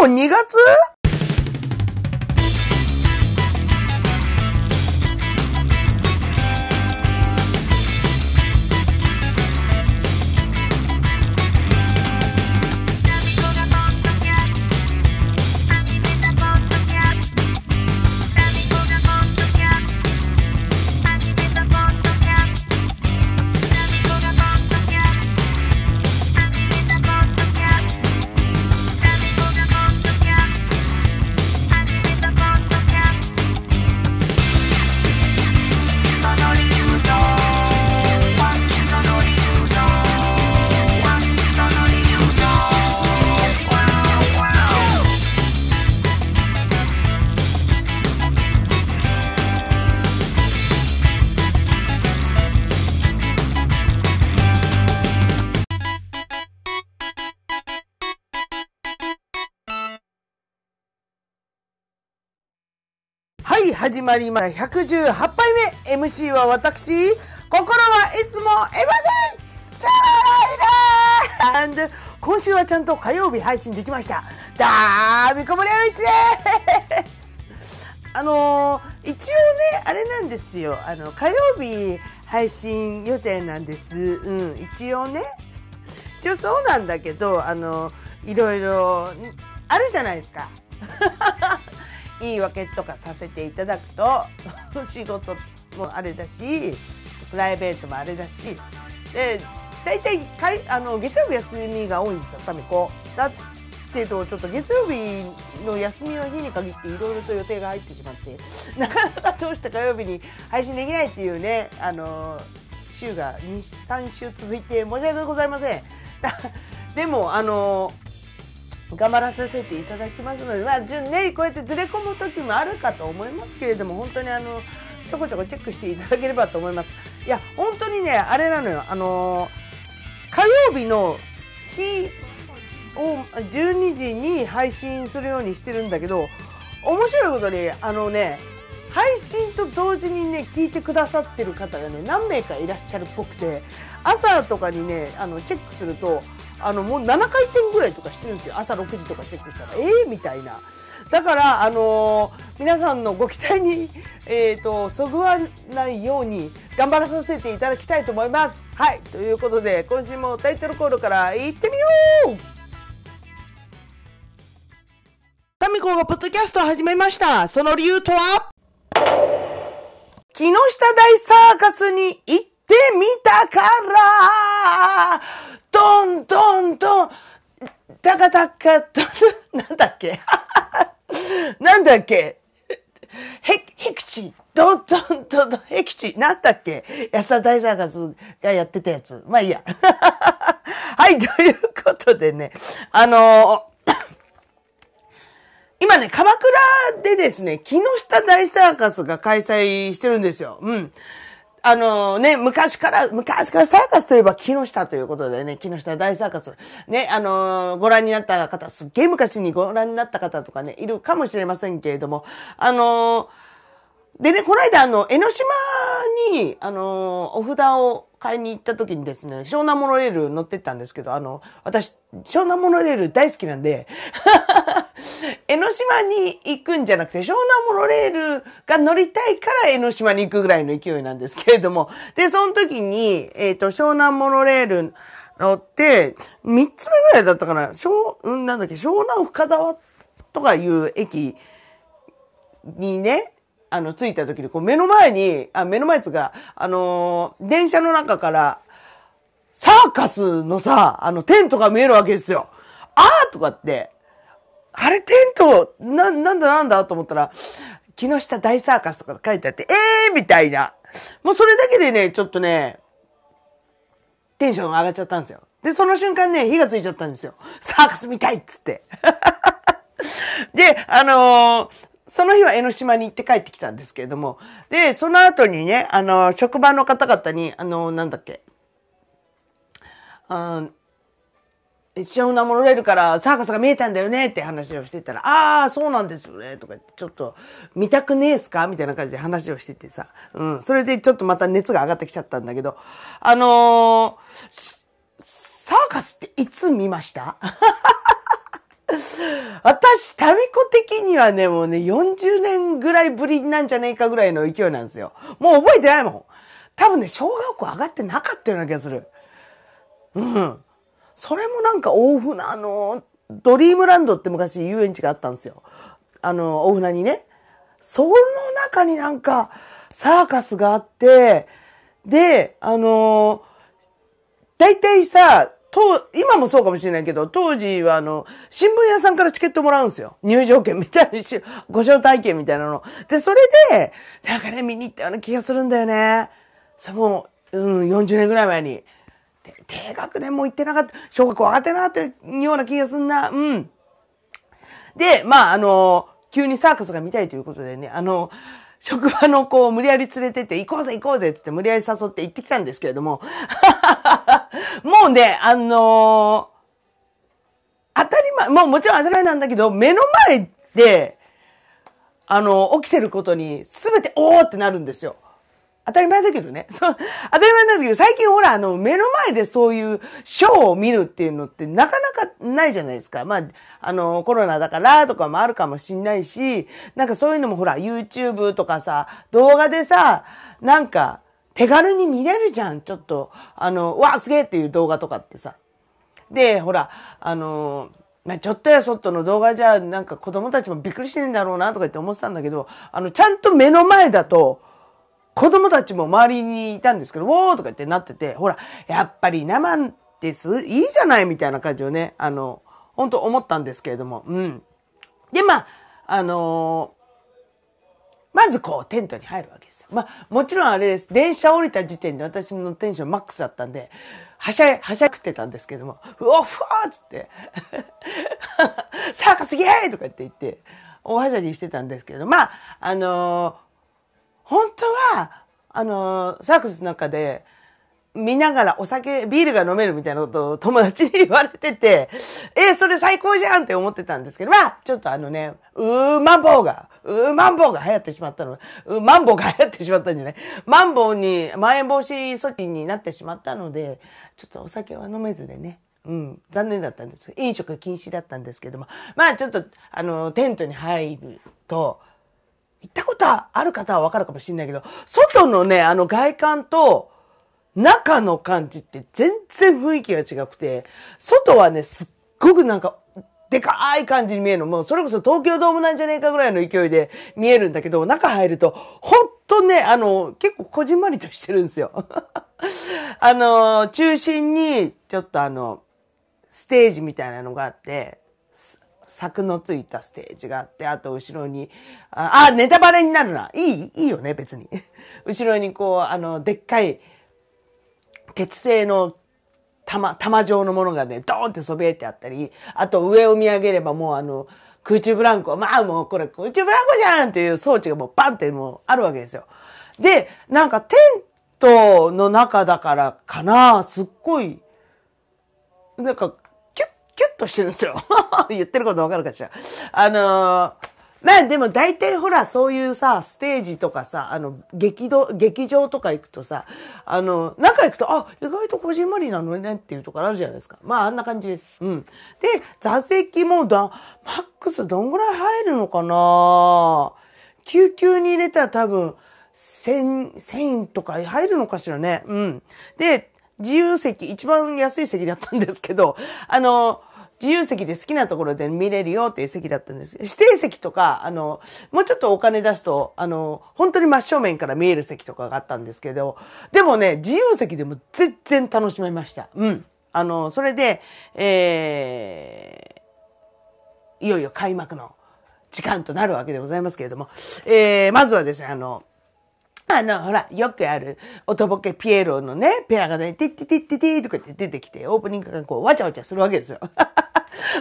もう2月？始まりました。118杯目。MC は私。心はいつもエマゼンチャライラー and 今週はちゃんと火曜日配信できました。ダービコモリアウイチです。あのー、一応ね、あれなんですよ。あの、火曜日配信予定なんです。うん、一応ね。一応そうなんだけど、あの、いろいろあるじゃないですか。言い訳とかさせていただくと 仕事もあれだしプライベートもあれだし。で大体かいあの月曜日休みが多いんですよタミコ。だけどちょっと月曜日の休みの日に限っていろいろと予定が入ってしまって。なかなかどうして火曜日に配信できないっていうねあの週が23週続いて申し訳ございません。でもあの頑張らさせていただきますので、まあ、ね、こうやってずれ込む時もあるかと思いますけれども、本当にあの、ちょこちょこチェックしていただければと思います。いや、本当にね、あれなのよ、あの、火曜日の日を12時に配信するようにしてるんだけど、面白いことに、あのね、配信と同時にね、聞いてくださってる方がね、何名かいらっしゃるっぽくて、朝とかにね、あの、チェックすると、あの、もう7回転ぐらいとかしてるんですよ。朝6時とかチェックしたら。ええー、みたいな。だから、あのー、皆さんのご期待に、えっ、ー、と、そぐわないように頑張らさせていただきたいと思います。はい。ということで、今週もタイトルコールから行ってみようタミコがポッドキャストを始めました。その理由とは？木下大サーカスに行ってみたからドンドンドンダカダカドンなんだっけ？なんだっけ？へ、へきち、ドンドンドンドン、へきち、なんだっけ？安田大サーカスがやってたやつ。まあいいや。はい、ということでね、あのー、今ね、鎌倉でですね、木下大サーカスが開催してるんですよ。うん。あのね、昔から、昔からサーカスといえば木下ということでね、木下大サーカス。ね、あのご覧になった方、すっげえ昔にご覧になった方とかね、いるかもしれませんけれども、あのでね、この間、あの、江ノ島に、あのお札を買いに行った時にですね、湘南モノレール乗ってったんですけど、あの、私、湘南モノレール大好きなんで、江ノ島に行くんじゃなくて、湘南モノレールが乗りたいから江ノ島に行くぐらいの勢いなんですけれども、で、その時に、えっ、ー、と、湘南モノレール乗って、3つ目ぐらいだったかな、湘、うん、なんだっけ、湘南深沢とかいう駅にね、あの、着いた時に、こう、目の前に、あ、目の前つが、あのー、電車の中から、サーカスのさ、あの、テントが見えるわけですよ。あーとかって、あれテント、な、なんだなんだと思ったら、木下大サーカスとか書いてあって、ええーみたいな。もうそれだけでね、ちょっとね、テンション上がっちゃったんですよ。で、その瞬間ね、火がついちゃったんですよ。サーカス見たいっつって。で、あのー、その日は江ノ島に行って帰ってきたんですけれども、で、その後にね、あの、職場の方々に、あの、なんだっけ、あ湘南モノレールからサーカスが見えたんだよねって話をしてたら、ああ、そうなんですよね、とか言って、ちょっと見たくねえすか？みたいな感じで話をしててさ、うん、それでちょっとまた熱が上がってきちゃったんだけど、あのー、サーカスっていつ見ました？私、タミコ的にはね、もうね、40年ぐらいぶりなんじゃねえかぐらいの勢いなんですよ。もう覚えてないもん。多分ね、小学校上がってなかったような気がする。うん。それもなんか大船の、ドリームランドって昔遊園地があったんですよ。あの、大船にね。その中になんかサーカスがあって、で、あの大体さ、と、今もそうかもしれないけど、当時はあの、新聞屋さんからチケットもらうんですよ。入場券みたいにし、ご招待券みたいなの。で、それで、なんかね、見に行ったような気がするんだよね。そもう、うん、40年ぐらい前に。低学年も行ってなかった、小学校上がってなかったような気がすんな。うん。で、まあ、あの、急にサーカスが見たいということでね、あの、職場の子を無理やり連れてって、行こうぜ行こうぜってって無理やり誘って行ってきたんですけれども、もうね、あのー、当たり前、もうもちろん当たり前なんだけど、目の前で、あの、起きてることに、すべて、おーってなるんですよ。当たり前だけどね。そう、当たり前なんだけど、最近ほら、あの、目の前でそういうショーを見るっていうのってなかなかないじゃないですか。まあ、あの、コロナだからとかもあるかもしんないし、なんかそういうのもほら、YouTube とかさ、動画でさ、なんか、手軽に見れるじゃん。ちょっと、あの、わ、すげえっていう動画とかってさ。で、ほら、あの、まあ、ちょっとやそっとの動画じゃ、なんか子供たちもびっくりしてるんだろうなとか言って思ってたんだけど、あの、ちゃんと目の前だと、子供たちも周りにいたんですけど、ウォーとかってなってて、ほら、やっぱり生です？いいじゃないみたいな感じをね、あの、本当思ったんですけれども、うん。で、まあ、あのー、まずこう、テントに入るわけですよ。まあ、もちろんあれです。電車降りた時点で私のテンションマックスだったんで、はしゃい、はしゃくってたんですけども、うおふわーつって、サーカスイエーとかって言って、大はしゃぎしてたんですけど、まあ、あのー本当は、あの、サークスの中で、見ながらお酒、ビールが飲めるみたいなことを 友達に言われてて、えー、それ最高じゃんって思ってたんですけど、まあ、ちょっとあのね、うーマンボウが、うーマンボウが流行ってしまったの、うーマンボウが流行ってしまったんじゃない。マンボウに、まん延防止措置になってしまったので、ちょっとお酒は飲めずでね、うん、残念だったんです。飲食禁止だったんですけども、まあちょっと、あの、テントに入ると、行ったことある方はわかるかもしれないけど、外のね、あの外観と中の感じって全然雰囲気が違くて、外はね、すっごくなんか、でかい感じに見えるの。もうそれこそ東京ドームなんじゃねえかぐらいの勢いで見えるんだけど、中入ると、ほんとね、あの、結構こじんまりとしてるんですよ。あの、中心に、ちょっとあの、ステージみたいなのがあって、柵のついたステージがあって、あと後ろに、あ、あネタバレになるな。いい、いいよね、別に。後ろにこう、あの、でっかい、鉄製の玉、玉状のものがね、ドーンってそびえてあったり、あと上を見上げればもうあの、空中ブランコ、まあもうこれ空中ブランコじゃんっていう装置がもうバンってもうあるわけですよ。で、なんかテントの中だからかな、すっごい、なんかキュッとしてるんですよ。言ってることわかるかしら。あのー、まあでも大体ほら、そういうさ、ステージとかさ、あの、劇場、劇場とか行くとさ、あの、中行くと、あ、意外とこじんまりなのねっていうところあるじゃないですか。まああんな感じです。うん。で、座席もだ、マックスどんぐらい入るのかな？救急に入れたら多分、1000、1000とか入るのかしらね。うん。で、自由席、一番安い席だったんですけど、あの、自由席で好きなところで見れるよっていう席だったんです。指定席とか、あの、もうちょっとお金出すと、あの、本当に真正面から見える席とかがあったんですけど、でもね、自由席でも全然楽しめました。うん。あの、それで、えー、いよいよ開幕の時間となるわけでございますけれども、えー、まずはですね、あの、あの、ほら、よくある、おとぼけピエロのね、ペアがね、ティッティティッティティとかって出てきて、オープニングがこう、わちゃわちゃするわけですよ。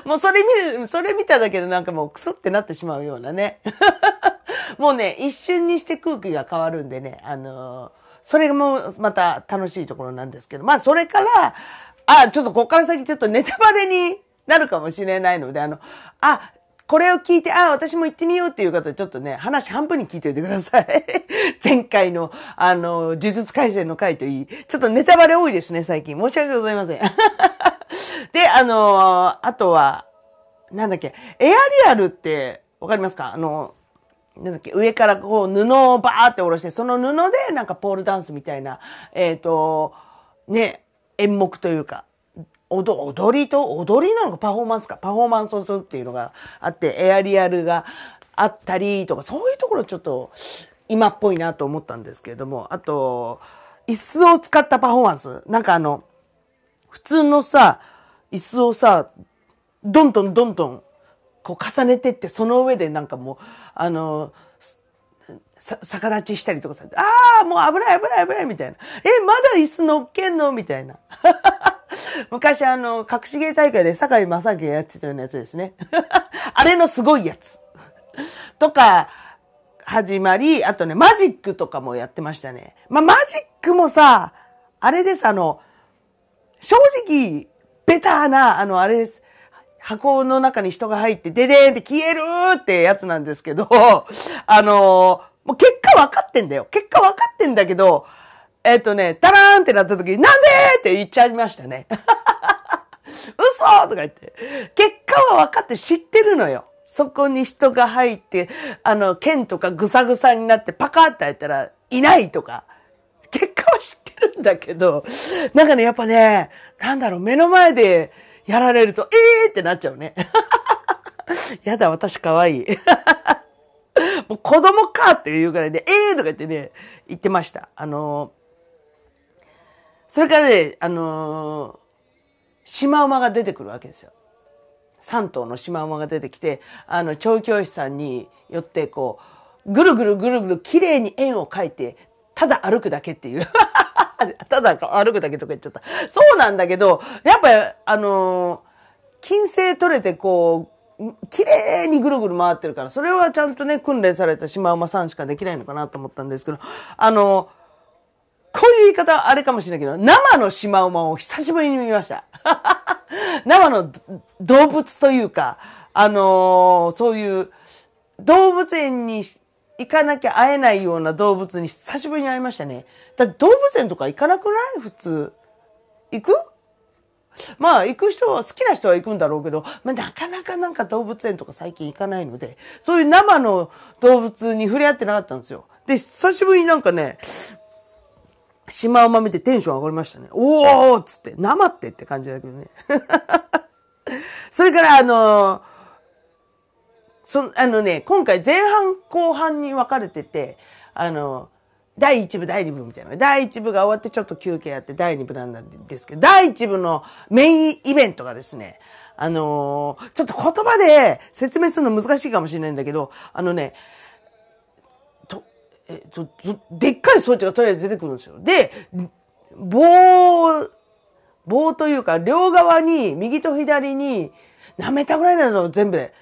もうそれ見る、それ見ただけでなんかもうクスってなってしまうようなね。もうね、一瞬にして空気が変わるんでね、あのー、それもまた楽しいところなんですけど、まあそれから、あ、ちょっとこっから先ちょっとネタバレになるかもしれないので、あの、あ、これを聞いて、ああ、私も行ってみようっていう方、ちょっとね、話半分に聞いておいてください。前回の、あの、呪術改正の回といい、ちょっとネタバレ多いですね、最近。申し訳ございません。で、あの、あとは、なんだっけ、エアリアルってわかりますか？あの、なんだっけ、上からこう布をバーって下ろして、その布でなんかポールダンスみたいな、えっ、ー、と、ね、演目というか、踊りと、踊りなのかパフォーマンスか、パフォーマンスをするっていうのがあって、エアリアルがあったりとか、そういうところちょっと今っぽいなと思ったんですけれども、あと、椅子を使ったパフォーマンス。なんかあの、普通のさ、椅子をさ、どんどんどんどん、こう重ねてって、その上でなんかもう、あの、逆立ちしたりとかさ、ああ、もう危ない危ない危ないみたいな。え、まだ椅子乗っけんの？みたいな。昔あの、隠し芸大会で坂井正明がやってたようなやつですね。あれのすごいやつ。とか、始まり、あとね、マジックとかもやってましたね。まあ、マジックもさ、あれです、あの、正直、ベターな、あの、あれです。箱の中に人が入って、ででーんって消えるってやつなんですけど、あのもう結果分かってんだよ。結果分かってんだけど、えっ、とね、タラーンってなった時に、なんでって言っちゃいましたね。嘘とか言って。結果は分かって知ってるのよ。そこに人が入って、あの、剣とかぐさぐさになってパカって開いたら、いないとか。結果は知ってるんだけど、なんかね、やっぱね、なんだろう、目の前でやられると、えーってなっちゃうね。やだ、私可愛い。もう子供かっていうぐらいで、えーとか言ってね、言ってました。あのそれからね、あのー、シマウマが出てくるわけですよ。3頭のシマウマが出てきて、あの、調教師さんによって、こう、ぐるぐるぐるぐる綺麗に円を描いて、ただ歩くだけっていう。ただ歩くだけとか言っちゃった。そうなんだけど、やっぱり、あのー、金星取れてこう、綺麗にぐるぐる回ってるから、それはちゃんとね、訓練されたシマウマさんしかできないのかなと思ったんですけど、あのーこういう言い方はあれかもしれないけど、生のシマウマを久しぶりに見ました。生の動物というか、あのー、そういう動物園に行かなきゃ会えないような動物に久しぶりに会いましたね。だって動物園とか行かなくない？普通。行く？まあ、行く人は、好きな人は行くんだろうけど、まあ、なかなかなんか動物園とか最近行かないので、そういう生の動物に触れ合ってなかったんですよ。で、久しぶりになんかね、シマウマ見てテンション上がりましたね。おーっつって、生ってって感じだけどね。それから、あのそ、あのね、今回前半後半に分かれてて、あの、第1部、第2部みたいな。第1部が終わってちょっと休憩やって第2部なんですけど、第1部のメインイベントがですね、あのちょっと言葉で説明するの難しいかもしれないんだけど、あのね、えっと、でっかい装置がとりあえず出てくるんですよ。で、棒、棒というか、両側に、右と左に、何メーターぐらいなの全部で。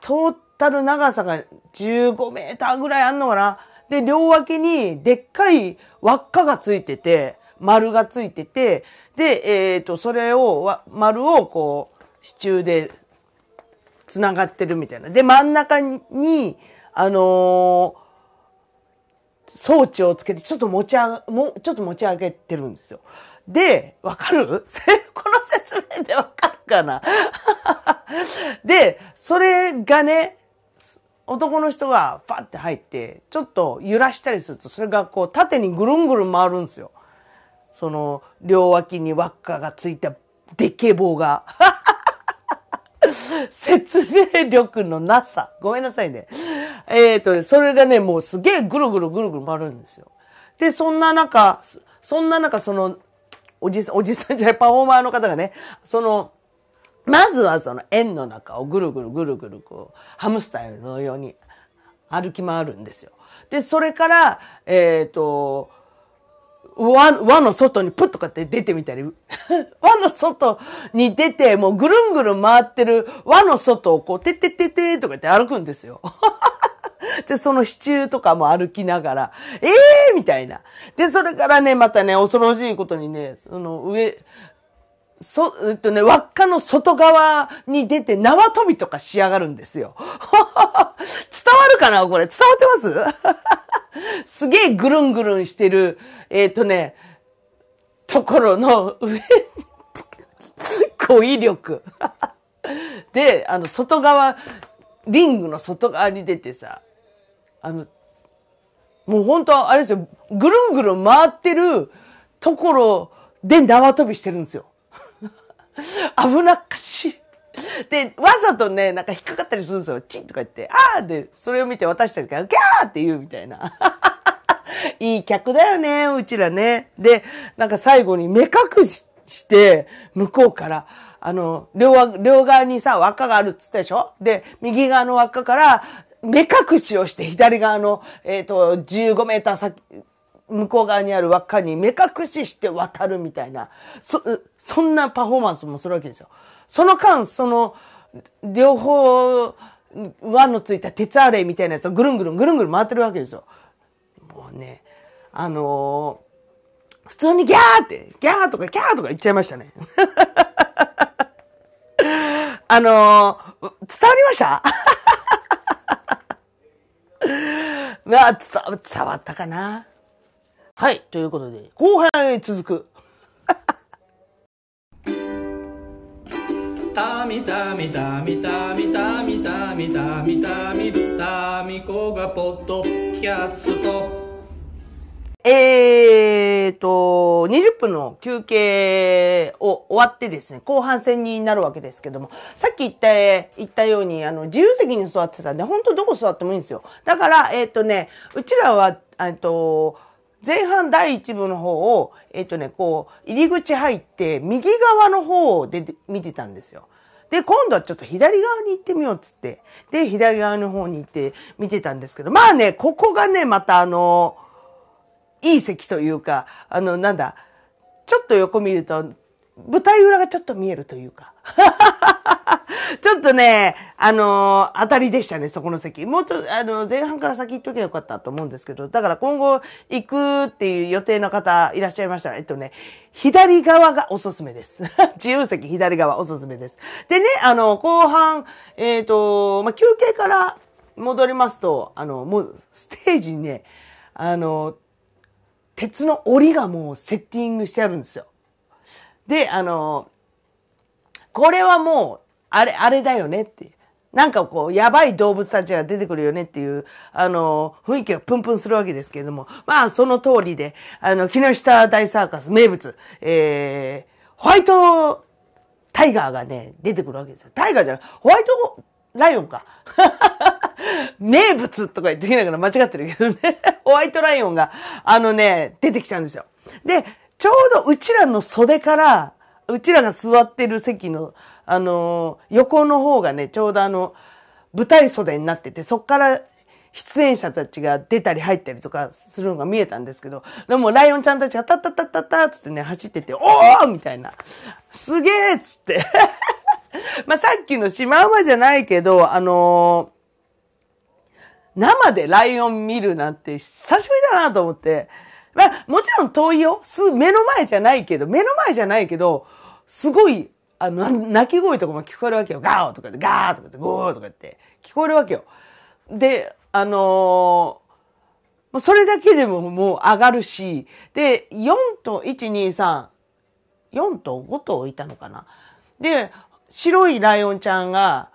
トータル長さが15メーターぐらいあんのかなで、両脇にでっかい輪っかがついてて、丸がついてて、で、えっ、ー、と、それを、丸をこう、支柱で繋がってるみたいな。で、真ん中に、あのー装置をつけてちょっと持ち上げ、もちょっと持ち上げてるんですよ。で、わかる？この説明でわかるかな？で、それがね、男の人がパッて入って、ちょっと揺らしたりすると、それがこう縦にぐるんぐるん回るんですよ。その、両脇に輪っかがついたでっけえ棒が。説明力のなさ。ごめんなさいね。えっ、ー、と、それがね、もうすげえぐるぐるぐるぐる回るんですよ。で、そんな中、そんな中、その、おじさん、おじさんじゃない、パフォーマーの方がね、その、まずはその円の中をぐるぐるぐるぐるこう、ハムスターのように歩き回るんですよ。で、それから、えっ、ー、と、輪、輪の外にプッとかって出てみたり、輪の外に出て、もうぐるんぐるん回ってる輪の外をこう、てってててとかって歩くんですよ。で、その支柱とかも歩きながら、ええー、みたいな。で、それからね、またね、恐ろしいことにね、その上、そ、えっとね、輪っかの外側に出て縄跳びとかしやがるんですよ。伝わるかなこれ。伝わってます？すげえぐるんぐるんしてる、えっ、ー、とね、ところの上に、語彙力。で、あの、外側、リングの外側に出てさ、あの、もう本当あれですよ、ぐるんぐるん回ってるところで縄跳びしてるんですよ。危なっかしい。で、わざとね、なんか引っかかったりするんですよ。チッとか言って、あーで、それを見て私たちがギャーって言うみたいな。いい客だよね、うちらね。で、なんか最後に目隠しして、向こうから、あの、両両側にさ、輪っかがあるっつったでしょ？で、右側の輪っかから、目隠しをして、左側の、えっ、ー、と、15メーター先、向こう側にある輪っかに目隠しして渡るみたいな、そ、そんなパフォーマンスもするわけですよ。その間、その、両方、輪のついた鉄アレイみたいなやつをぐるんぐるんぐるんぐるん回ってるわけですよ。もうね、あのー、普通にギャーって、ギャーとかギャーとか言っちゃいましたね。あのー、伝わりました？あ、伝伝わったかな。はい。ということで、後半へ続く。たみたみたみたみたみたみたみたみたみこがポッドキャスト。えーと、20分の休憩を終わってですね、後半戦になるわけですけども、さっき言った、言ったように、あの、自由席に座ってたんで、本当どこ座ってもいいんですよ。だから、えっ、ー、とね、うちらは、えっと、前半第一部の方を、えっ、ー、とね、こう、入り口入って、右側の方で見てたんですよ。で、今度はちょっと左側に行ってみようっつって。で、左側の方に行って見てたんですけど、まあね、ここがね、またあの、いい席というか、あの、なんだ、ちょっと横見ると、舞台裏がちょっと見えるというか。ちょっとね、あのー、当たりでしたね、そこの席。もっと、あの、前半から先行っときゃよかったと思うんですけど、だから今後行くっていう予定の方いらっしゃいましたら、えっとね、左側がおすすめです。自由席左側おすすめです。でね、あの、後半、えっ、ー、と、まあ、休憩から戻りますと、あの、もう、ステージにね、あの、鉄の檻がもうセッティングしてあるんですよ。で、あの、これはもう、あれ、あれだよねって。なんかこう、やばい動物たちが出てくるよねっていう、あの、雰囲気がプンプンするわけですけれども、まあ、その通りで、あの、木下大サーカス名物、えー、ホワイトタイガーがね、出てくるわけですよ。タイガーじゃない、ホワイトライオンか。名物とか言ってきながら間違ってるけどね。ホワイトライオンが、あのね、出てきたんですよ。で、ちょうどうちらの袖から、うちらが座ってる席の、あの、横の方がね、ちょうどあの、舞台袖になってて、そっから出演者たちが出たり入ったりとかするのが見えたんですけど、でもライオンちゃんたちがタッタッタッタッタつってね、走ってて、おーみたいな。すげーっつって。まあ、さっきのシマウマじゃないけど、あのー、生でライオン見るなんて久しぶりだなと思って。まあ、もちろん遠いよ。す、目の前じゃないけど、目の前じゃないけど、すごい、あの、鳴き声とかも聞こえるわけよ。ガーとかで、ガーとかで、ゴーとかって聞こえるわけよ。で、あのー、それだけでももう上がるし、で、4と1、2、3、4と5頭いたのかな。で、白いライオンちゃんが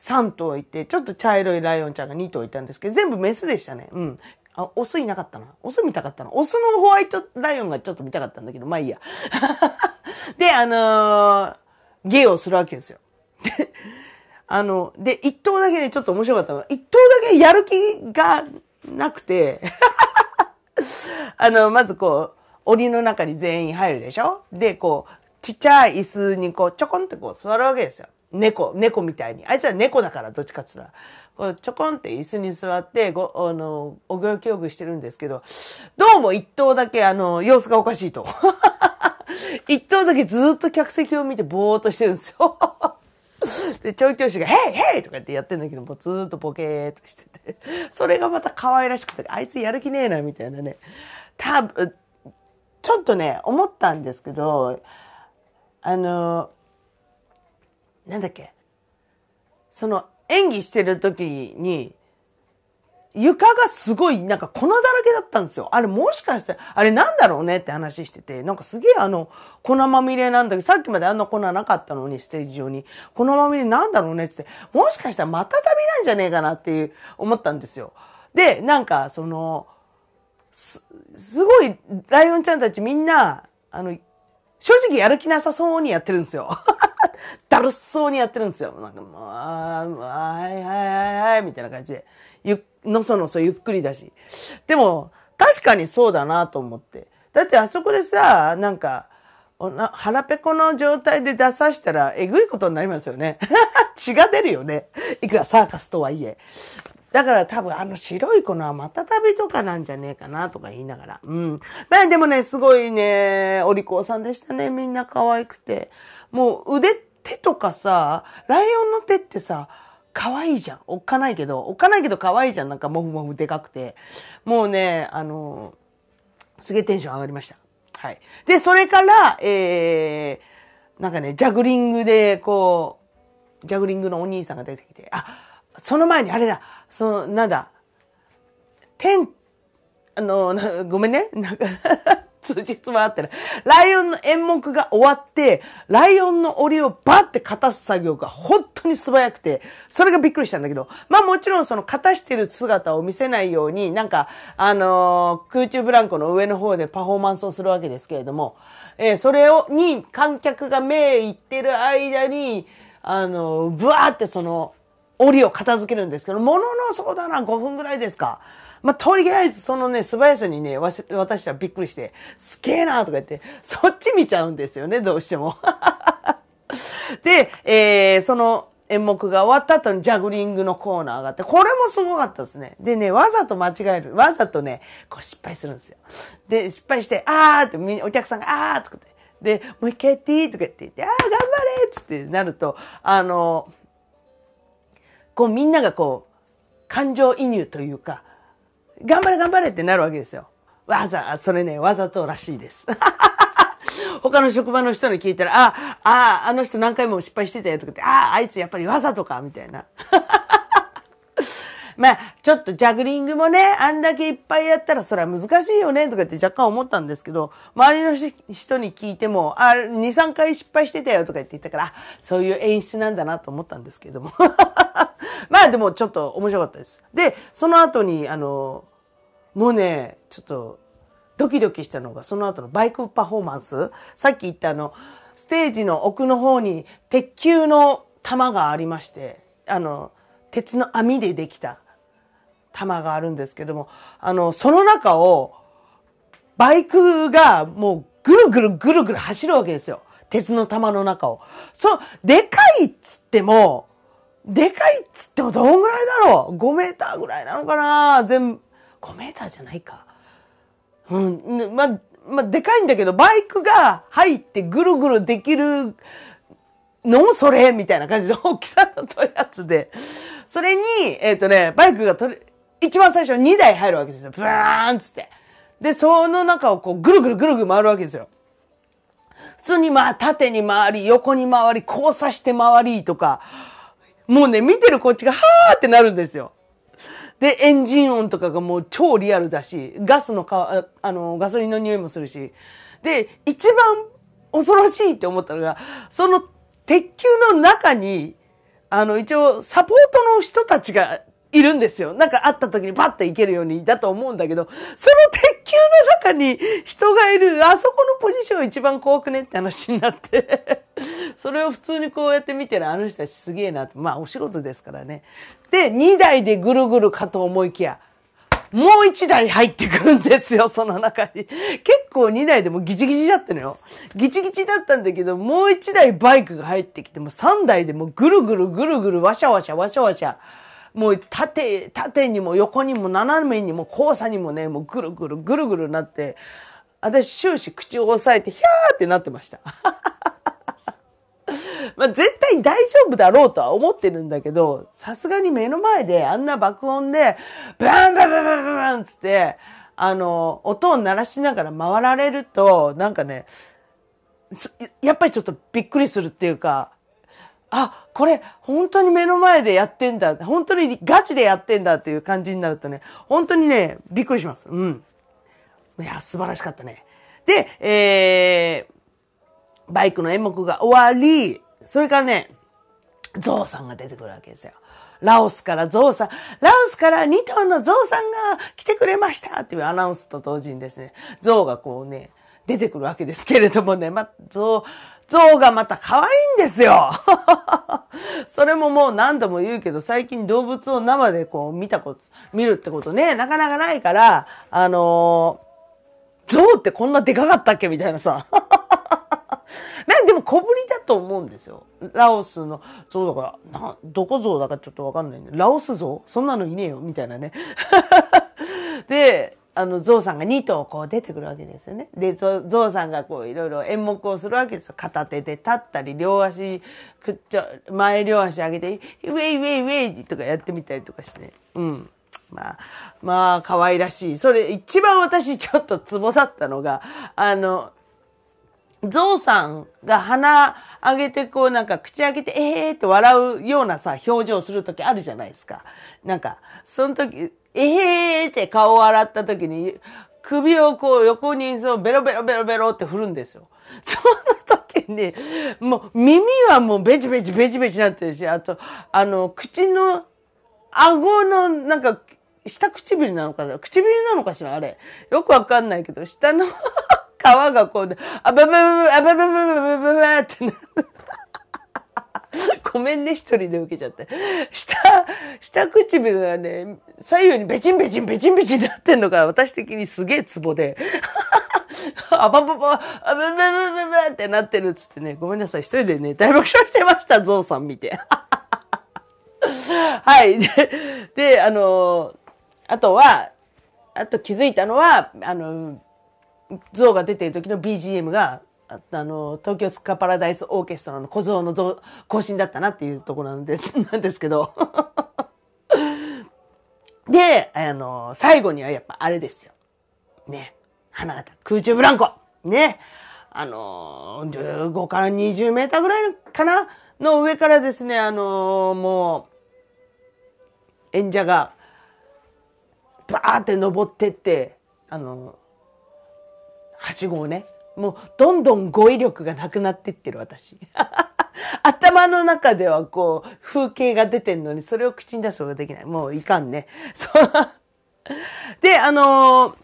3頭いて、ちょっと茶色いライオンちゃんが2頭いたんですけど、全部メスでしたね。うん。あ、オスいなかったな。オス見たかったな。オスのホワイトライオンがちょっと見たかったんだけど、まあいいや。で、あのー、芸をするわけですよ。で、あの、で、一頭だけでちょっと面白かったのが、一頭だけやる気がなくて あの、まずこう、檻の中に全員入るでしょ？で、こう、ちっちゃい椅子にこう、ちょこんってこう座るわけですよ。猫、猫みたいに。あいつは猫だからどっちかって言ったら。ちょこんって椅子に座って、ご、あの、お行儀よくしてるんですけど、どうも一頭だけあの、様子がおかしいと。一頭だけずっと客席を見てぼーっとしてるんですよ。で、調教師が、ヘイヘイとかってやってんだけど、もうずーっとボケーっとしてて。それがまた可愛らしくて、あいつやる気ねえな、みたいなね。多分、ちょっとね、思ったんですけど、あの、なんだっけ、その演技してる時に、床がすごいなんか粉だらけだったんですよ。あれもしかして、あれなんだろうね？って話してて、なんかすげえあの、粉まみれなんだけど、さっきまであんな粉なかったのに、ステージ上に。粉まみれなんだろうね？ってって、もしかしたらまた旅なんじゃねえかなっていう思ったんですよ。で、なんかその、す、すごいライオンちゃんたちみんな、あの、正直やる気なさそうにやってるんですよ。だるそうにやってるんですよ。なんか、まあ、はいはいはいはい、みたいな感じで。ゆ、のそのそゆっくりだし。でも、確かにそうだなと思って。だってあそこでさ、なんか、腹ペコの状態で出さしたら、えぐいことになりますよね。血が出るよね。いくらサーカスとはいえ。だから多分あの白い粉はまた旅とかなんじゃねえかなとか言いながら。うん。まあでもね、すごいね、お利口さんでしたね。みんな可愛くて。もう腕、手とかさ、ライオンの手ってさ、可愛いじゃん。おっかないけど、おっかないけど可愛いじゃん。なんかもふもふでかくて。もうね、あの、すげえテンション上がりました。はい。で、それから、えー、なんかね、ジャグリングで、こう、ジャグリングのお兄さんが出てきて、あ、その前にあれだ、その、なんだ、天、あの、ごめんね。なんか 通じつまってる。ライオンの演目が終わって、ライオンの檻をバッて片す作業が本当に素早くて、それがびっくりしたんだけど、まあもちろんその片してる姿を見せないように、なんか、あのー、空中ブランコの上の方でパフォーマンスをするわけですけれども、えー、それを、に観客が目いってる間に、あのー、ブワーってその、檻を片付けるんですけど、もののそうだな、5分ぐらいですか。まあ、とりあえずそのね、素早さにね、私はびっくりして、すげえなとか言って、そっち見ちゃうんですよね、どうしても。で、えー、その演目が終わった後にジャグリングのコーナーがあって、これもすごかったですね。でね、わざと間違える。わざとね、こう失敗するんですよ。で、失敗して、あーってお客さんが、あーってって、で、もう一回やっていいとか言って、あー頑張れっつってなると、あの、こうみんながこう、感情移入というか、頑張れ頑張れってなるわけですよ。わざ、それね、わざとらしいです。他の職場の人に聞いたら、あ、あ、あの人何回も失敗してたよとかって、あ、あいつやっぱりわざとか、みたいな。まあ、ちょっとジャグリングもね、あんだけいっぱいやったらそれは難しいよね、とかって若干思ったんですけど、周りの人に聞いても、あ、2、3回失敗してたよとか言って言ったから、そういう演出なんだなと思ったんですけども。まあでもちょっと面白かったです。で、その後に、あの、もうね、ちょっと、ドキドキしたのが、その後のバイクパフォーマンス。さっき言ったあの、ステージの奥の方に鉄球の玉がありまして、あの、鉄の網でできた玉があるんですけども、あの、その中を、バイクがもうぐるぐるぐるぐる走るわけですよ。鉄の玉の中を。そう、でかいっつっても、でかいっつってもどんぐらいだろう ?5 メーターぐらいなのかな？全部。5メーターじゃないか。うん。ま、ま、でかいんだけど、バイクが入ってぐるぐるできるのそれみたいな感じの 大きさのやつで。それに、えっ、ー、とね、バイクがとり、一番最初2台入るわけですよ。ブーンっつって。で、その中をこうぐるぐるぐるぐる回るわけですよ。普通にまあ縦に回り、横に回り、交差して回りとか、もうね、見てるこっちがはーってなるんですよ。で、エンジン音とかがもう超リアルだし、ガスのか、あの、ガソリンの匂いもするし。で、一番恐ろしいって思ったのが、その鉄球の中に、あの、一応、サポートの人たちがいるんですよ。なんか会った時にパッと行けるようにだと思うんだけど、その鉄球の中に人がいる、あそこのポジション一番怖くねって話になってそれを普通にこうやって見てるあの人たちすげえなって。まあお仕事ですからね。で、2台でぐるぐるかと思いきや、もう1台入ってくるんですよ、その中に。結構2台でもギチギチだったのよ。ギチギチだったんだけど、もう1台バイクが入ってきても3台でもぐるぐるぐるぐるわしゃわしゃわしゃわしゃ。もう縦、縦にも横にも斜めにも交差にもね、もうぐるぐるぐるぐるなって、私終始口を押さえて、ヒャーってなってました。まあ絶対大丈夫だろうとは思ってるんだけど、さすがに目の前であんな爆音で、バンバンバンバンバンつって、あの、音を鳴らしながら回られると、なんかね、やっぱりちょっとびっくりするっていうか、あ、これ本当に目の前でやってんだ。本当にガチでやってんだっていう感じになるとね、本当にね、びっくりします。うん。いや、素晴らしかったね。で、えー、バイクの演目が終わり、それからね、ゾウさんが出てくるわけですよ。ラオスからゾウさん、ラオスから2頭のゾウさんが来てくれましたっていうアナウンスと同時にですね、ゾウがこうね、出てくるわけですけれどもね、ま、ゾウ、ゾウがまた可愛いんですよ それももう何度も言うけど、最近動物を生でこう見たこと、見るってことね、なかなかないから、あのー、ゾウってこんなでかかったっけみたいなさ。なでも小ぶりだと思うんですよ。ラオスのゾウだから、な、どこゾウだかちょっとわかんないんで、ラオスゾウそんなのいねえよみたいなね。で、あの、ゾウさんが2頭こう出てくるわけですよね。で、ゾウさんがこういろいろ演目をするわけですよ。片手で立ったり、両足、くっちゃ、前両足上げて、ウェイウェイウェイとかやってみたりとかして、うん。まあ、まあ、可愛らしい。それ、一番私ちょっとツボだったのが、あの、ゾウさんが鼻上げてこうなんか口開けてええーって笑うようなさ、表情するときあるじゃないですか。なんか、その時、えへーって顔を洗った時に、首をこう横にそうベロベロベロベロって振るんですよ。その時に、もう耳はもうベチベチベチベチなってるし、あと、あの、口の、顎のなんか、下唇なのかな？唇なのかしら？あれ。よくわかんないけど、下の 皮がこうで、あばばばば、あばばばばばばってな ごめんね、一人で受けちゃって。下、下唇がね、左右にベチンベチンベチンベチンになってんのが私的にすげえツボで。あばばば、あばばばばばってなってるっつってね、ごめんなさい、一人でね、大爆笑してました、ゾウさん見て。はい。で、で、あの、あとは、あと気づいたのは、あの、ゾウが出てる時の BGM が、あの、東京スカパラダイスオーケストラの小僧の更新だったなっていうところなんで、なんですけど。で、あの、最後にはやっぱあれですよ。ね。花形、空中ブランコ。ね。あの、15から20メーターぐらいかな？の上からですね、あの、もう、演者が、バーって登ってって、あの、はしごをね、もうどんどん語彙力がなくなってってる私。頭の中ではこう風景が出てんのにそれを口に出すことができない。もういかんね。そう。で、あのー、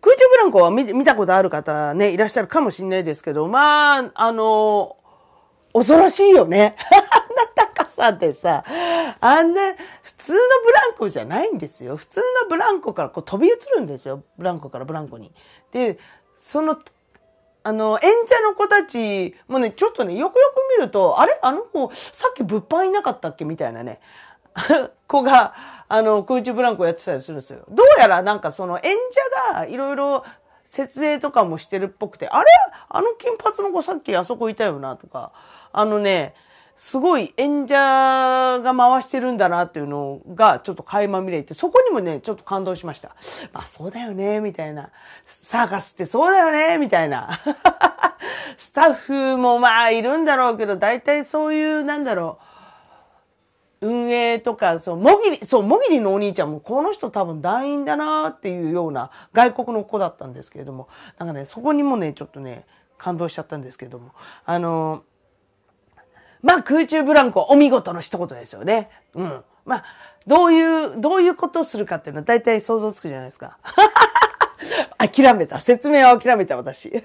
空中ブランコは見見たことある方ね、いらっしゃるかもしれないですけど、まあ、あのー、恐ろしいよね。あんな高さでさ、あんな、普通のブランコじゃないんですよ。普通のブランコからこう飛び移るんですよ。ブランコからブランコに。で、その、あの、演者の子たちもね、ちょっとね、よくよく見ると、あれ？あの子、さっき物販いなかったっけ？みたいなね、子が、あの、空中ブランコやってたりするんですよ。どうやらなんかその演者がいろいろ設営とかもしてるっぽくて、あれ？あの金髪の子さっきあそこいたよなとか、あのね、すごい演者が回してるんだなっていうのがちょっと垣間見れて、そこにもね、ちょっと感動しました。まあそうだよね、みたいな。サーカスってそうだよね、みたいな。スタッフもまあいるんだろうけど、大体そういう、なんだろう。運営とか、そう、もぎり、そう、もぎりのお兄ちゃんも、この人多分団員だなっていうような外国の子だったんですけれども、なんかね、そこにもね、ちょっとね、感動しちゃったんですけれども、あの、まあ空中ブランコお見事の一言ですよね。うん。まあ、どういう、どういうことをするかっていうのは大体想像つくじゃないですか。諦めた。説明は諦めた私。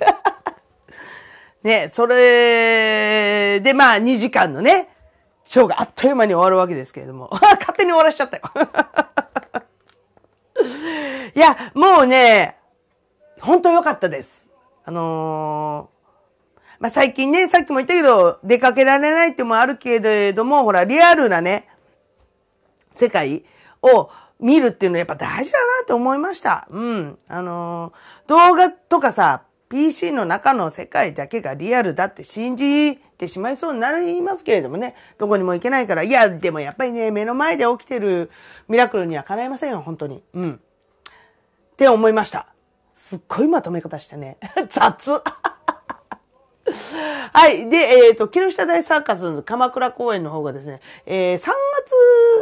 ね、それでまあ2時間のね、ショーがあっという間に終わるわけですけれども。勝手に終わらしちゃったよ。いや、もうね、本当良かったです。あのーまあ、最近ね、さっきも言ったけど、出かけられないってもあるけれども、ほら、リアルなね、世界を見るっていうのはやっぱ大事だなと思いました。うん。あのー、動画とかさ、PC の中の世界だけがリアルだって信じてしまいそうになりますけれどもね、どこにも行けないから、いや、でもやっぱりね、目の前で起きてるミラクルには叶いませんよ、本当に。うん。って思いました。すっごいまとめ方してね。雑。はい。で、えっ、ー、と、木下大サーカスの鎌倉公演の方がですね、えー、3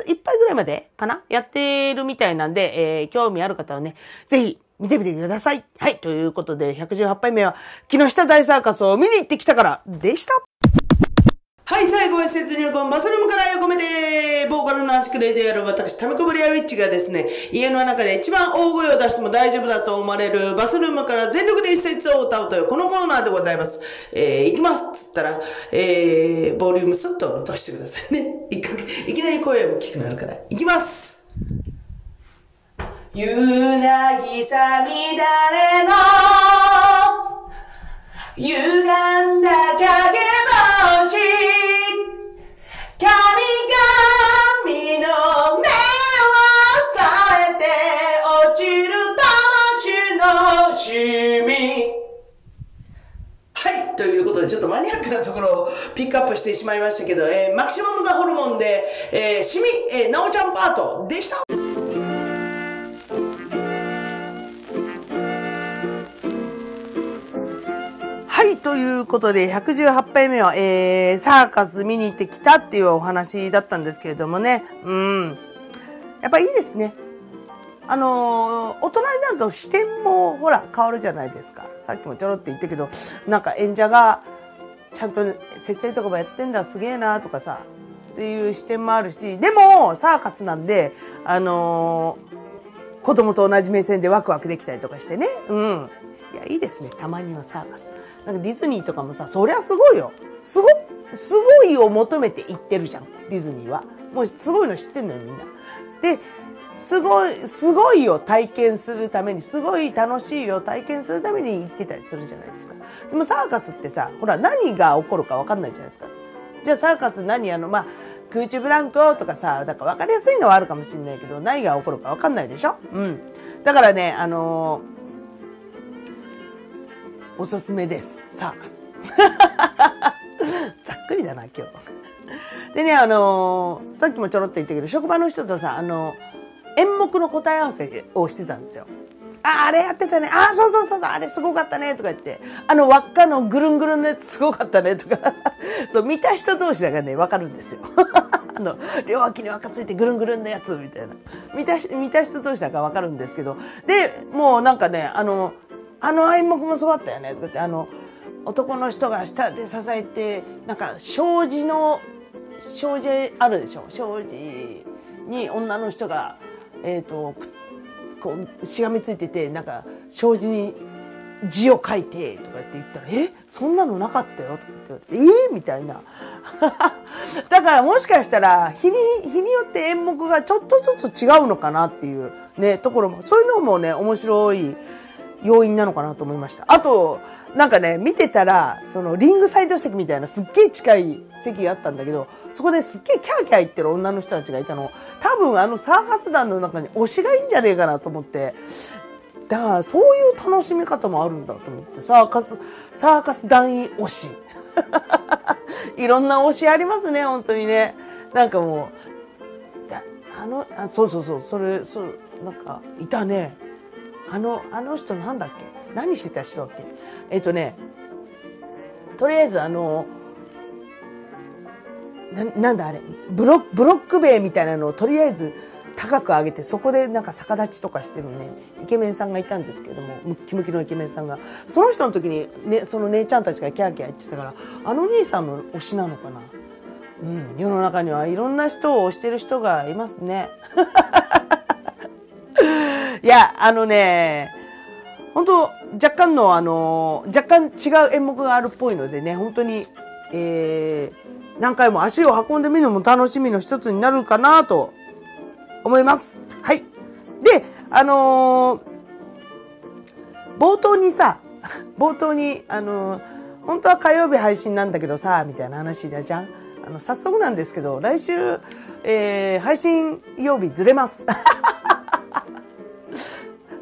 月いっぱいぐらいまでかなやってるみたいなんで、えー、興味ある方はね、ぜひ見てみてください。はい。ということで、118杯目は、木下大サーカスを見に行ってきたからでした。はい、最後は説入魂バスルームから横目で、ボーカルの足クレである私、タミコブリアウィッチがですね、家の中で一番大声を出しても大丈夫だと思われるバスルームから全力で一節を歌うというこのコーナーでございます。えー、行きますっつったら、えー、ボリュームスッと落としてくださいね。いきなり声大きくなるから。行きますゆなぎさみだれの歪んだ影星神々の目をされて落ちる魂のしみはいということでちょっとマニアックなところをピックアップしてしまいましたけど、えー、マキシマムザホルモンで、えー、シミ、えー、なおちゃんパートでした。ということで、118杯目は、えー、サーカス見に行ってきたっていうお話だったんですけれどもね、うん。やっぱいいですね。あの、大人になると視点もほら変わるじゃないですか。さっきもちょろって言ったけど、なんか演者がちゃんと設営とかもやってんだ、すげえなとかさ、っていう視点もあるし、でもサーカスなんで、あのー、子供と同じ目線でワクワクできたりとかしてね。うん。いや、いいですね。たまにはサーカス。なんかディズニーとかもさ、そりゃすごいよ。すご、すごいを求めて行ってるじゃん。ディズニーは。もうすごいの知ってんのよ、みんな。で、すごい、すごいを体験するために、すごい楽しいを体験するために行ってたりするじゃないですか。でもサーカスってさ、ほら、何が起こるかわかんないじゃないですか。じゃあサーカス何あの、まあ、空中ブランコとかさ、だから分かりやすいのはあるかもしれないけど、何が起こるか分かんないでしょ？うん。だからね、あのーおすすめです。サーカス。ざっくりだな、今日。でね、あのー、さっきもちょろっと言ったけど、職場の人とさ、あのー、演目の答え合わせをしてたんですよ。あ、あれやってたね。あ、そうそうそう、あれすごかったね。とか言って。あの輪っかのぐるんぐるんのやつすごかったね。とか。そう、見た人同士だからね、わかるんですよ。あの、両脇に輪っかついてぐるんぐるんのやつ、みたいな。見た、見た人同士だからわかるんですけど。で、もうなんかね、あの、あの演目もそうだったよねとかってあの男の人が下で支えてなんか障子の障子あるでしょ障子に女の人がえっ、ー、とこうしがみついててなんか障子に字を書いてとかって言ったら「えそんなのなかったよ」とかって言われて「えみたいな。だからもしかしたら日に日によって演目がちょっとずつ違うのかなっていうねところもそういうのもね面白い要因なのかなと思いました。あと、なんかね、見てたら、そのリングサイド席みたいなすっげえ近い席があったんだけど、そこですっげえキャーキャー言ってる女の人たちがいたの。多分あのサーカス団の中に推しがいいんじゃねえかなと思って。だからそういう楽しみ方もあるんだと思って、サーカス、サーカス団員推し。いろんな推しありますね、本当にね。なんかもう、あの、あそうそうそう、それ、そう、なんか、いたね。あの、あの人なんだっけ？何してた人っけ？えっ、とね、とりあえずあの、ななんだあれ？ブロブロック塀みたいなのをとりあえず高く上げてそこでなんか逆立ちとかしてるねイケメンさんがいたんですけどもムッキムキのイケメンさんが。その人の時に、ね、その姉ちゃんたちがキャーキャー言ってたからあの兄さんの推しなのかな？うん世の中にはいろんな人を推してる人がいますね。いや、あのね、本当若干のあの、若干違う演目があるっぽいのでね、本当に、えー、何回も足を運んでみるのも楽しみの一つになるかなと思います。はい。で、あのー、冒頭にさ、冒頭に、あのー、本当は火曜日配信なんだけどさ、みたいな話だじゃん。あの、早速なんですけど、来週、えー、配信曜日ずれます。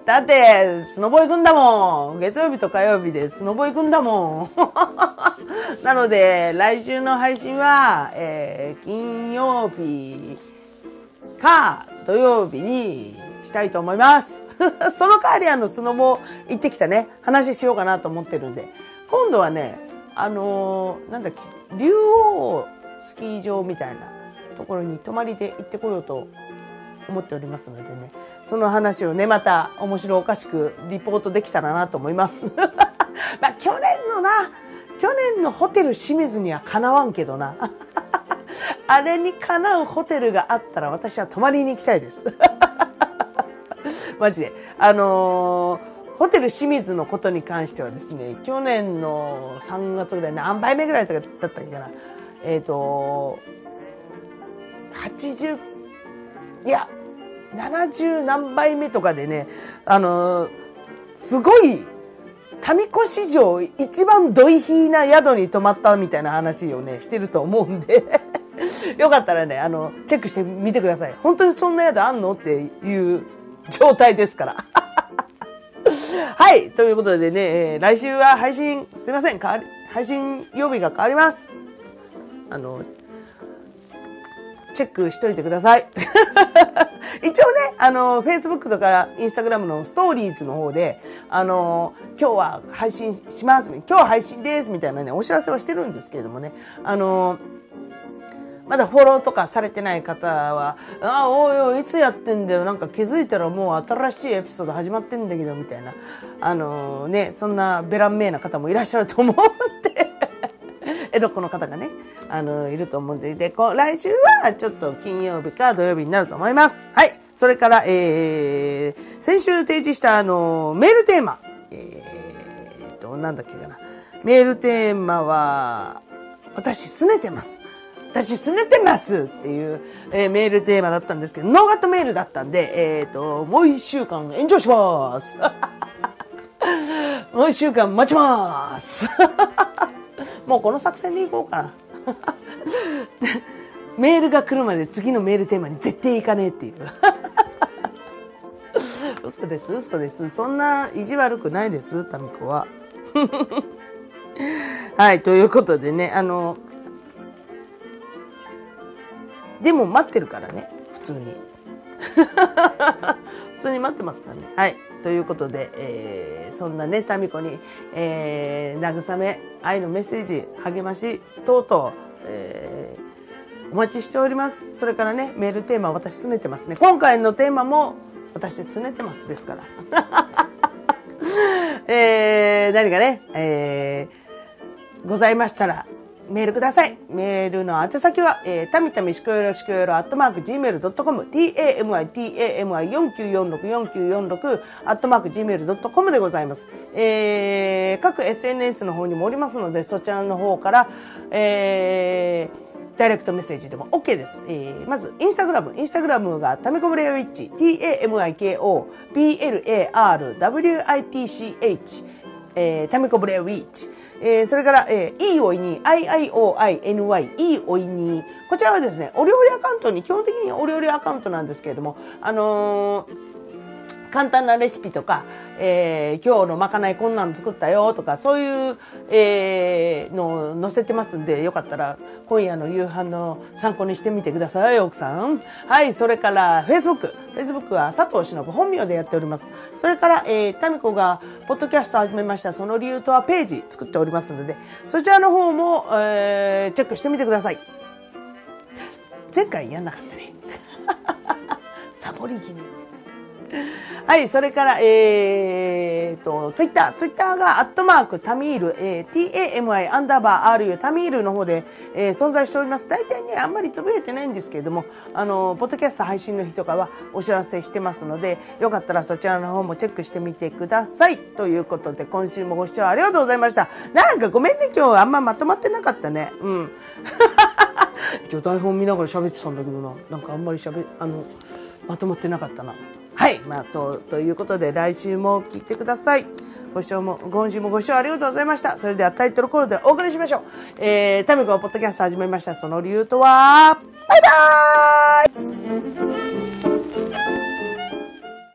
だって、スノボ行くんだもん。月曜日と火曜日でスノボ行くんだもん。なので、来週の配信は、えー、金曜日か土曜日にしたいと思います。その代わりあの、スノボ行ってきたね、話しようかなと思ってるんで、今度はね、あのー、なんだっけ、竜王スキー場みたいなところに泊まりで行ってこようと思っておりますのでね、その話をね、また面白おかしくリポートできたらなと思います。まあ、去年のな、去年のホテル清水にはかなわんけどな。あれにかなうホテルがあったら私は泊まりに行きたいです。マジで。あのー、ホテル清水のことに関してはですね、去年の3月ぐらい、何倍目ぐらいだったっけかな。えっ、ー、と、80、いや、70何倍目とかでね、あのー、すごい、民子史上一番ドイヒーな宿に泊まったみたいな話をね、してると思うんで よかったらね、あの、チェックしてみてください。本当にそんな宿あんのっていう状態ですから。はい。ということでね、えー、来週は配信、すいません。変わり、配信曜日が変わります。あの、チェックしといてください。一応ね、あの、Facebook とか Instagram のストーリーズの方で、あの、今日は配信します。今日は配信です。みたいなね、お知らせはしてるんですけれどもね、あの、まだフォローとかされてない方は、あ、おいおい、いつやってんだよ。なんか気づいたらもう新しいエピソード始まってんだけど、みたいな。あの、ね、そんなベランメイな方もいらっしゃると思うんで江戸っ子の方がね、あの、いると思うんで、で、こう来週はちょっと金曜日か土曜日になると思います。はい。それから、えー、先週提示したあの、メールテーマ。えーと、なんだっけかな。メールテーマは、私、拗ねてます。私すねてますっていう、えー、メールテーマだったんですけど、ノーガットメールだったんで、えっ、ー、と、もう一週間延長します もう一週間待ちます もうこの作戦でいこうかな メールが来るまで次のメールテーマに絶対行かねえっていう。嘘です、嘘です。そんな意地悪くないです、タミコは。はい、ということでね、あの、でも待ってるからね普通に普通に待ってますからねはいということで、えー、そんなね民子に、えー、慰め愛のメッセージ励まし等々、えー、お待ちしております。それからねメールテーマ私すねてますね。今回のテーマも私すねてますですから。えー、何かね、えー、ございましたらメールください。メールの宛先は、えー、たみたみしこよろしくよろ、アットマーク、gmail.com、tami,tami,4946,4946、アットマーク、gmail.com でございます。えー、各 SNS の方にもおりますので、そちらの方から、えー、ダイレクトメッセージでも OK です。えー、まず、インスタグラム。インスタグラムが、タミコブレアウィッチ、t-a-m-i-k-o, b-l-a-r-w-i-t-c-h、えー、タミコブレウィッチ。えー、それから、えー、いいおいに、IIOINY、いいおいに。こちらはですね、お料理アカウントに、基本的にお料理アカウントなんですけれども、あのー簡単なレシピとか、えー、今日のまかないこんなの作ったよとか、そういう、えー、のを載せてますんで、よかったら今夜の夕飯の参考にしてみてください、奥さん。はい、それから Facebook。Facebook は佐藤忍本名でやっております。それから、えー、タミコがポッドキャスト始めました、その理由とはページ作っておりますので、そちらの方も、えー、チェックしてみてください。前回やんなかったね。サボり気味。はい、それから、えー、と、ツイッター、ツイッターが、アットマーク、タミール、えー、tami、アンダーバー、ru、タミールの方で、えー、存在しております。大体ね、あんまりつぶえてないんですけれども、あの、ポッドキャスト配信の日とかはお知らせしてますので、よかったらそちらの方もチェックしてみてください。ということで、今週もご視聴ありがとうございました。なんかごめんね、今日あんままとまってなかったね。うん。一応台本見ながら喋ってたんだけどな。なんかあんまり喋、あの、まとまってなかったな。はい、まあ、そうということで来週も聞いてください。ご視聴も、今週もご視聴ありがとうございました。それではタイトルコールでお送りしましょう。えー、タミコはポッドキャスト始めました。その理由とは、バイバーイ